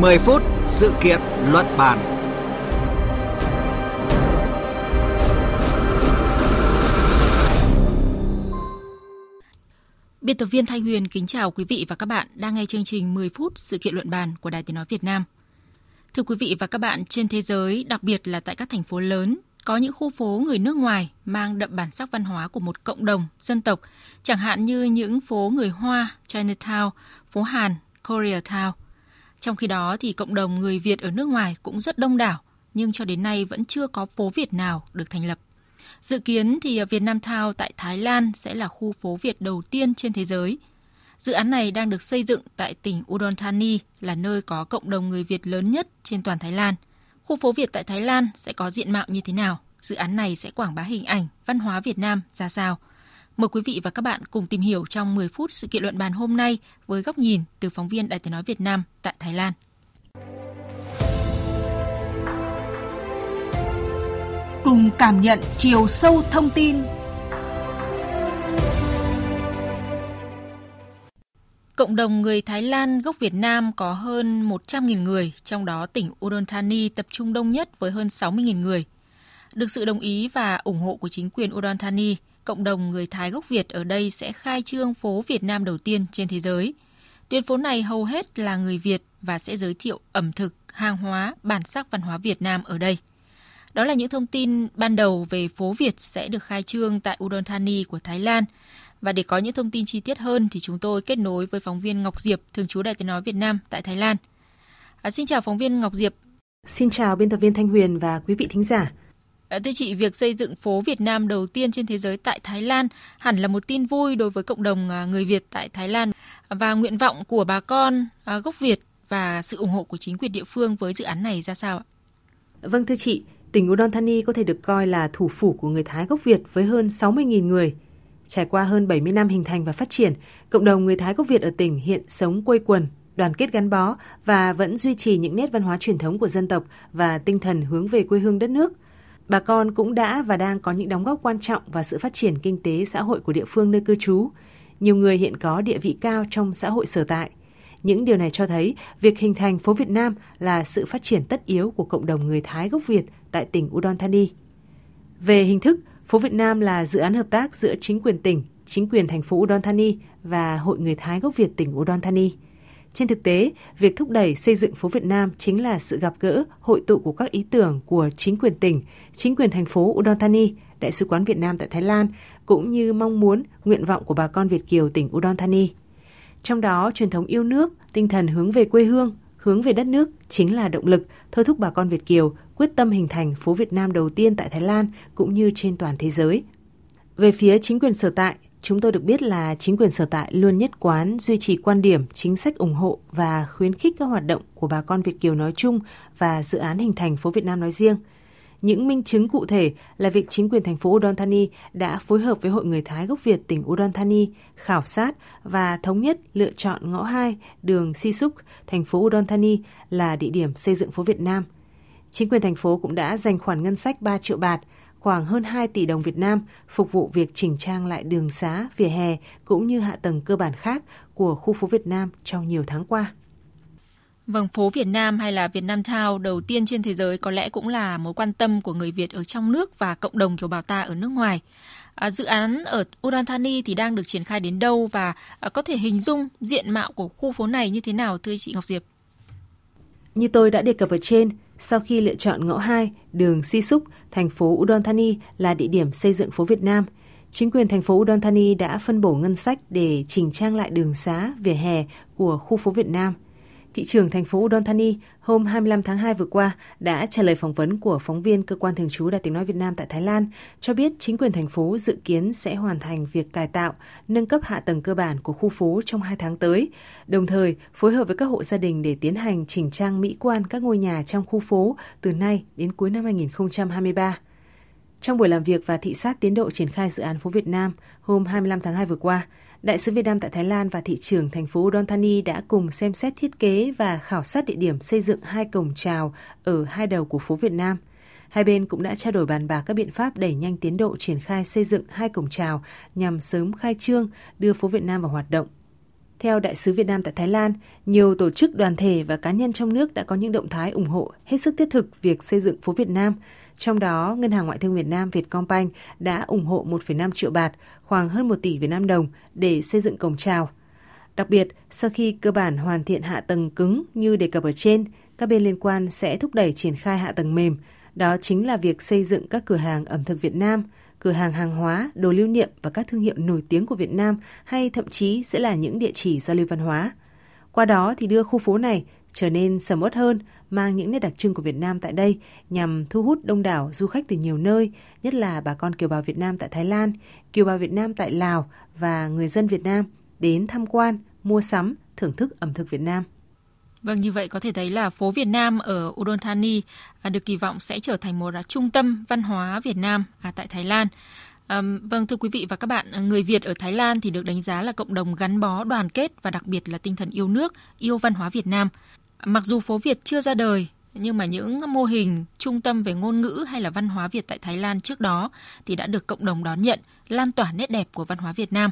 10 phút sự kiện luận bàn. Biên tập viên Thanh Huyền kính chào quý vị và các bạn đang nghe chương trình 10 phút sự kiện luận bàn của Đài Tiếng Nói Việt Nam. Thưa quý vị và các bạn, trên thế giới, đặc biệt là tại các thành phố lớn, có những khu phố người nước ngoài mang đậm bản sắc văn hóa của một cộng đồng, dân tộc, chẳng hạn như những phố người Hoa, Chinatown, phố Hàn, Koreatown. Trong khi đó thì cộng đồng người Việt ở nước ngoài cũng rất đông đảo, nhưng cho đến nay vẫn chưa có phố Việt nào được thành lập. Dự kiến thì Việt Nam Town tại Thái Lan sẽ là khu phố Việt đầu tiên trên thế giới. Dự án này đang được xây dựng tại tỉnh Udon Thani, là nơi có cộng đồng người Việt lớn nhất trên toàn Thái Lan. Khu phố Việt tại Thái Lan sẽ có diện mạo như thế nào? Dự án này sẽ quảng bá hình ảnh, văn hóa Việt Nam ra sao? Mời quý vị và các bạn cùng tìm hiểu trong 10 phút sự kiện luận bàn hôm nay với góc nhìn từ phóng viên Đài tiếng nói Việt Nam tại Thái Lan. Cùng cảm nhận chiều sâu thông tin Cộng đồng người Thái Lan gốc Việt Nam có hơn 100.000 người, trong đó tỉnh Udon Thani tập trung đông nhất với hơn 60.000 người. Được sự đồng ý và ủng hộ của chính quyền Udon Thani, cộng đồng người Thái gốc Việt ở đây sẽ khai trương phố Việt Nam đầu tiên trên thế giới. Tuyến phố này hầu hết là người Việt và sẽ giới thiệu ẩm thực, hàng hóa, bản sắc văn hóa Việt Nam ở đây. Đó là những thông tin ban đầu về phố Việt sẽ được khai trương tại Udon Thani của Thái Lan. Và để có những thông tin chi tiết hơn thì chúng tôi kết nối với phóng viên Ngọc Diệp, thường trú Đài Tiếng Nói Việt Nam tại Thái Lan. À, xin chào phóng viên Ngọc Diệp. Xin chào biên tập viên Thanh Huyền và quý vị thính giả. Thưa chị, việc xây dựng phố Việt Nam đầu tiên trên thế giới tại Thái Lan hẳn là một tin vui đối với cộng đồng à, người Việt tại Thái Lan và nguyện vọng của bà con à, gốc Việt và sự ủng hộ của chính quyền địa phương với dự án này ra sao ạ? Vâng thưa chị, tỉnh Udon Thani có thể được coi là thủ phủ của người Thái gốc Việt với hơn 60.000 người. Trải qua hơn 70 năm hình thành và phát triển, cộng đồng người Thái gốc Việt ở tỉnh hiện sống quây quần, đoàn kết gắn bó và vẫn duy trì những nét văn hóa truyền thống của dân tộc và tinh thần hướng về quê hương đất nước – bà con cũng đã và đang có những đóng góp quan trọng vào sự phát triển kinh tế xã hội của địa phương nơi cư trú. Nhiều người hiện có địa vị cao trong xã hội sở tại. Những điều này cho thấy việc hình thành phố Việt Nam là sự phát triển tất yếu của cộng đồng người Thái gốc Việt tại tỉnh Udon Thani. Về hình thức, phố Việt Nam là dự án hợp tác giữa chính quyền tỉnh, chính quyền thành phố Udon Thani và Hội người Thái gốc Việt tỉnh Udon Thani. Trên thực tế, việc thúc đẩy xây dựng phố Việt Nam chính là sự gặp gỡ, hội tụ của các ý tưởng của chính quyền tỉnh, chính quyền thành phố Udon Thani, Đại sứ quán Việt Nam tại Thái Lan, cũng như mong muốn, nguyện vọng của bà con Việt Kiều tỉnh Udon Thani. Trong đó, truyền thống yêu nước, tinh thần hướng về quê hương, hướng về đất nước chính là động lực thôi thúc bà con Việt Kiều quyết tâm hình thành phố Việt Nam đầu tiên tại Thái Lan cũng như trên toàn thế giới. Về phía chính quyền sở tại, Chúng tôi được biết là chính quyền sở tại luôn nhất quán duy trì quan điểm, chính sách ủng hộ và khuyến khích các hoạt động của bà con Việt Kiều nói chung và dự án hình thành phố Việt Nam nói riêng. Những minh chứng cụ thể là việc chính quyền thành phố Udon Thani đã phối hợp với Hội Người Thái gốc Việt tỉnh Udon Thani khảo sát và thống nhất lựa chọn ngõ 2 đường Si Suk, thành phố Udon Thani là địa điểm xây dựng phố Việt Nam. Chính quyền thành phố cũng đã dành khoản ngân sách 3 triệu bạt – khoảng hơn 2 tỷ đồng Việt Nam phục vụ việc chỉnh trang lại đường xá, vỉa hè cũng như hạ tầng cơ bản khác của khu phố Việt Nam trong nhiều tháng qua. Vâng, phố Việt Nam hay là Việt Nam Town đầu tiên trên thế giới có lẽ cũng là mối quan tâm của người Việt ở trong nước và cộng đồng kiều bào ta ở nước ngoài. À, dự án ở Udon Thani thì đang được triển khai đến đâu và à, có thể hình dung diện mạo của khu phố này như thế nào thưa chị Ngọc Diệp? Như tôi đã đề cập ở trên, sau khi lựa chọn ngõ 2, đường Si Súc, thành phố Udon Thani là địa điểm xây dựng phố Việt Nam, chính quyền thành phố Udon Thani đã phân bổ ngân sách để chỉnh trang lại đường xá, vỉa hè của khu phố Việt Nam – thị trưởng thành phố Udon Thani hôm 25 tháng 2 vừa qua đã trả lời phỏng vấn của phóng viên cơ quan thường trú Đài tiếng nói Việt Nam tại Thái Lan cho biết chính quyền thành phố dự kiến sẽ hoàn thành việc cải tạo, nâng cấp hạ tầng cơ bản của khu phố trong 2 tháng tới, đồng thời phối hợp với các hộ gia đình để tiến hành chỉnh trang mỹ quan các ngôi nhà trong khu phố từ nay đến cuối năm 2023. Trong buổi làm việc và thị sát tiến độ triển khai dự án phố Việt Nam hôm 25 tháng 2 vừa qua, Đại sứ Việt Nam tại Thái Lan và thị trưởng thành phố Udon Thani đã cùng xem xét thiết kế và khảo sát địa điểm xây dựng hai cổng chào ở hai đầu của phố Việt Nam. Hai bên cũng đã trao đổi bàn bạc các biện pháp đẩy nhanh tiến độ triển khai xây dựng hai cổng chào nhằm sớm khai trương, đưa phố Việt Nam vào hoạt động. Theo Đại sứ Việt Nam tại Thái Lan, nhiều tổ chức đoàn thể và cá nhân trong nước đã có những động thái ủng hộ hết sức thiết thực việc xây dựng phố Việt Nam. Trong đó, Ngân hàng Ngoại thương Việt Nam Vietcombank đã ủng hộ 1,5 triệu bạt, khoảng hơn 1 tỷ Việt Nam đồng để xây dựng cổng chào. Đặc biệt, sau khi cơ bản hoàn thiện hạ tầng cứng như đề cập ở trên, các bên liên quan sẽ thúc đẩy triển khai hạ tầng mềm. Đó chính là việc xây dựng các cửa hàng ẩm thực Việt Nam – cửa hàng hàng hóa, đồ lưu niệm và các thương hiệu nổi tiếng của Việt Nam hay thậm chí sẽ là những địa chỉ giao lưu văn hóa. Qua đó thì đưa khu phố này trở nên sầm uất hơn, mang những nét đặc trưng của Việt Nam tại đây nhằm thu hút đông đảo du khách từ nhiều nơi, nhất là bà con kiều bào Việt Nam tại Thái Lan, kiều bào Việt Nam tại Lào và người dân Việt Nam đến tham quan, mua sắm, thưởng thức ẩm thực Việt Nam. Vâng, như vậy có thể thấy là phố Việt Nam ở Udon Thani à, được kỳ vọng sẽ trở thành một à, trung tâm văn hóa Việt Nam à, tại Thái Lan. À, vâng thưa quý vị và các bạn, người Việt ở Thái Lan thì được đánh giá là cộng đồng gắn bó, đoàn kết và đặc biệt là tinh thần yêu nước, yêu văn hóa Việt Nam. Mặc dù phố Việt chưa ra đời, nhưng mà những mô hình trung tâm về ngôn ngữ hay là văn hóa Việt tại Thái Lan trước đó thì đã được cộng đồng đón nhận, lan tỏa nét đẹp của văn hóa Việt Nam.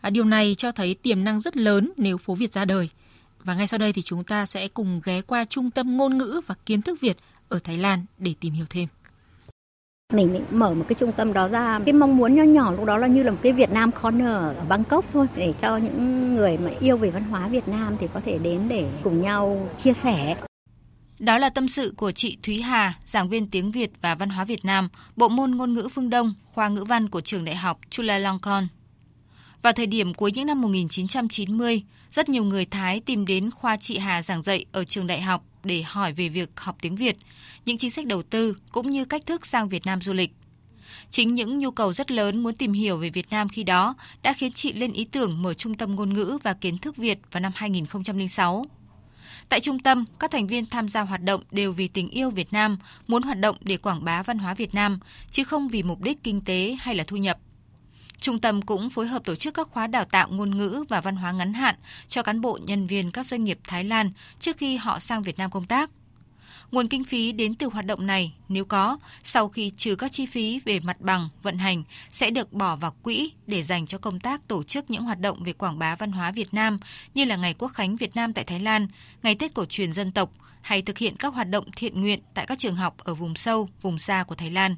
À, điều này cho thấy tiềm năng rất lớn nếu phố Việt ra đời. Và ngay sau đây thì chúng ta sẽ cùng ghé qua Trung tâm Ngôn ngữ và Kiến thức Việt ở Thái Lan để tìm hiểu thêm. Mình định mở một cái trung tâm đó ra, cái mong muốn nho nhỏ lúc đó là như là một cái Việt Nam Corner ở Bangkok thôi để cho những người mà yêu về văn hóa Việt Nam thì có thể đến để cùng nhau chia sẻ. Đó là tâm sự của chị Thúy Hà, giảng viên tiếng Việt và văn hóa Việt Nam, bộ môn ngôn ngữ phương Đông, khoa ngữ văn của trường đại học Chulalongkorn. Vào thời điểm cuối những năm 1990, rất nhiều người Thái tìm đến khoa chị Hà giảng dạy ở trường đại học để hỏi về việc học tiếng Việt, những chính sách đầu tư cũng như cách thức sang Việt Nam du lịch. Chính những nhu cầu rất lớn muốn tìm hiểu về Việt Nam khi đó đã khiến chị lên ý tưởng mở trung tâm ngôn ngữ và kiến thức Việt vào năm 2006. Tại trung tâm, các thành viên tham gia hoạt động đều vì tình yêu Việt Nam, muốn hoạt động để quảng bá văn hóa Việt Nam, chứ không vì mục đích kinh tế hay là thu nhập. Trung tâm cũng phối hợp tổ chức các khóa đào tạo ngôn ngữ và văn hóa ngắn hạn cho cán bộ nhân viên các doanh nghiệp Thái Lan trước khi họ sang Việt Nam công tác. Nguồn kinh phí đến từ hoạt động này, nếu có, sau khi trừ các chi phí về mặt bằng, vận hành, sẽ được bỏ vào quỹ để dành cho công tác tổ chức những hoạt động về quảng bá văn hóa Việt Nam như là Ngày Quốc khánh Việt Nam tại Thái Lan, Ngày Tết cổ truyền dân tộc hay thực hiện các hoạt động thiện nguyện tại các trường học ở vùng sâu, vùng xa của Thái Lan.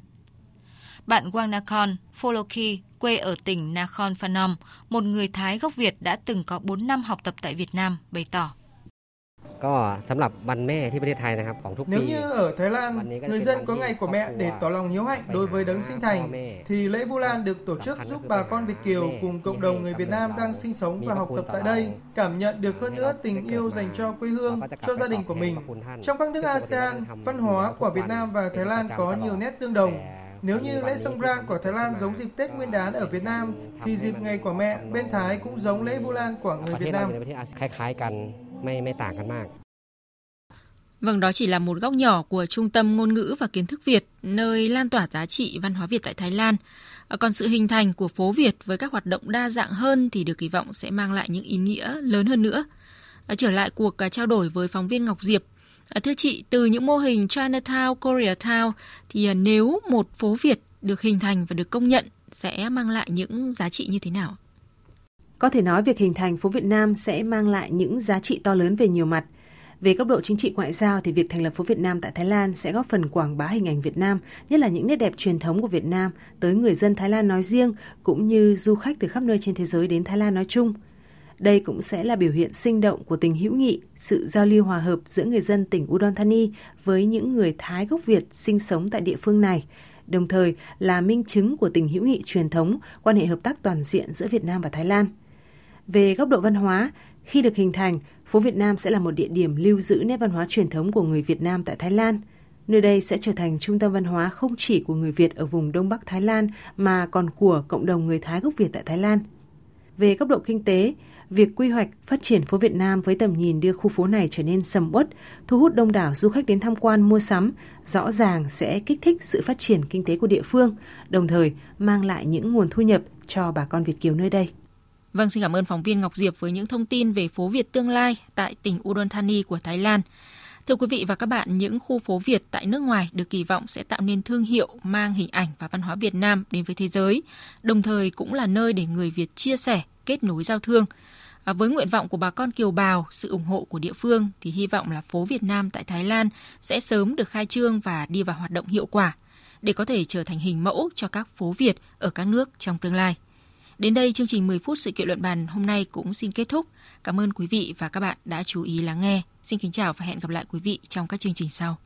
Bạn Wang Pholoki, quê ở tỉnh Nakhon Phanom, một người Thái gốc Việt đã từng có 4 năm học tập tại Việt Nam, bày tỏ. Nếu như ở Thái Lan, người dân có ngày của mẹ để tỏ lòng hiếu hạnh đối với đấng sinh thành, thì lễ Vu Lan được tổ chức giúp bà con Việt Kiều cùng cộng đồng người Việt Nam đang sinh sống và học tập tại đây cảm nhận được hơn nữa tình yêu dành cho quê hương, cho gia đình của mình. Trong các nước ASEAN, văn hóa của Việt Nam và Thái Lan có nhiều nét tương đồng, nếu như lễ Songkran của Thái Lan giống dịp Tết Nguyên đán ở Việt Nam, thì dịp ngày của mẹ bên Thái cũng giống lễ Vu Lan của người Việt Nam. Vâng, đó chỉ là một góc nhỏ của Trung tâm Ngôn ngữ và Kiến thức Việt, nơi lan tỏa giá trị văn hóa Việt tại Thái Lan. À, còn sự hình thành của phố Việt với các hoạt động đa dạng hơn thì được kỳ vọng sẽ mang lại những ý nghĩa lớn hơn nữa. À, trở lại cuộc à, trao đổi với phóng viên Ngọc Diệp, À, thưa chị, từ những mô hình Chinatown, Koreatown thì à, nếu một phố Việt được hình thành và được công nhận sẽ mang lại những giá trị như thế nào? Có thể nói việc hình thành phố Việt Nam sẽ mang lại những giá trị to lớn về nhiều mặt. Về góc độ chính trị ngoại giao thì việc thành lập phố Việt Nam tại Thái Lan sẽ góp phần quảng bá hình ảnh Việt Nam, nhất là những nét đẹp truyền thống của Việt Nam tới người dân Thái Lan nói riêng cũng như du khách từ khắp nơi trên thế giới đến Thái Lan nói chung – đây cũng sẽ là biểu hiện sinh động của tình hữu nghị, sự giao lưu hòa hợp giữa người dân tỉnh Udon Thani với những người Thái gốc Việt sinh sống tại địa phương này, đồng thời là minh chứng của tình hữu nghị truyền thống, quan hệ hợp tác toàn diện giữa Việt Nam và Thái Lan. Về góc độ văn hóa, khi được hình thành, phố Việt Nam sẽ là một địa điểm lưu giữ nét văn hóa truyền thống của người Việt Nam tại Thái Lan. Nơi đây sẽ trở thành trung tâm văn hóa không chỉ của người Việt ở vùng Đông Bắc Thái Lan mà còn của cộng đồng người Thái gốc Việt tại Thái Lan. Về góc độ kinh tế, việc quy hoạch phát triển phố Việt Nam với tầm nhìn đưa khu phố này trở nên sầm uất, thu hút đông đảo du khách đến tham quan mua sắm, rõ ràng sẽ kích thích sự phát triển kinh tế của địa phương, đồng thời mang lại những nguồn thu nhập cho bà con Việt Kiều nơi đây. Vâng, xin cảm ơn phóng viên Ngọc Diệp với những thông tin về phố Việt tương lai tại tỉnh Udon Thani của Thái Lan. Thưa quý vị và các bạn, những khu phố Việt tại nước ngoài được kỳ vọng sẽ tạo nên thương hiệu mang hình ảnh và văn hóa Việt Nam đến với thế giới, đồng thời cũng là nơi để người Việt chia sẻ, kết nối giao thương. À, với nguyện vọng của bà con kiều bào, sự ủng hộ của địa phương thì hy vọng là phố Việt Nam tại Thái Lan sẽ sớm được khai trương và đi vào hoạt động hiệu quả để có thể trở thành hình mẫu cho các phố Việt ở các nước trong tương lai. Đến đây chương trình 10 phút sự kiện luận bàn hôm nay cũng xin kết thúc. Cảm ơn quý vị và các bạn đã chú ý lắng nghe. Xin kính chào và hẹn gặp lại quý vị trong các chương trình sau.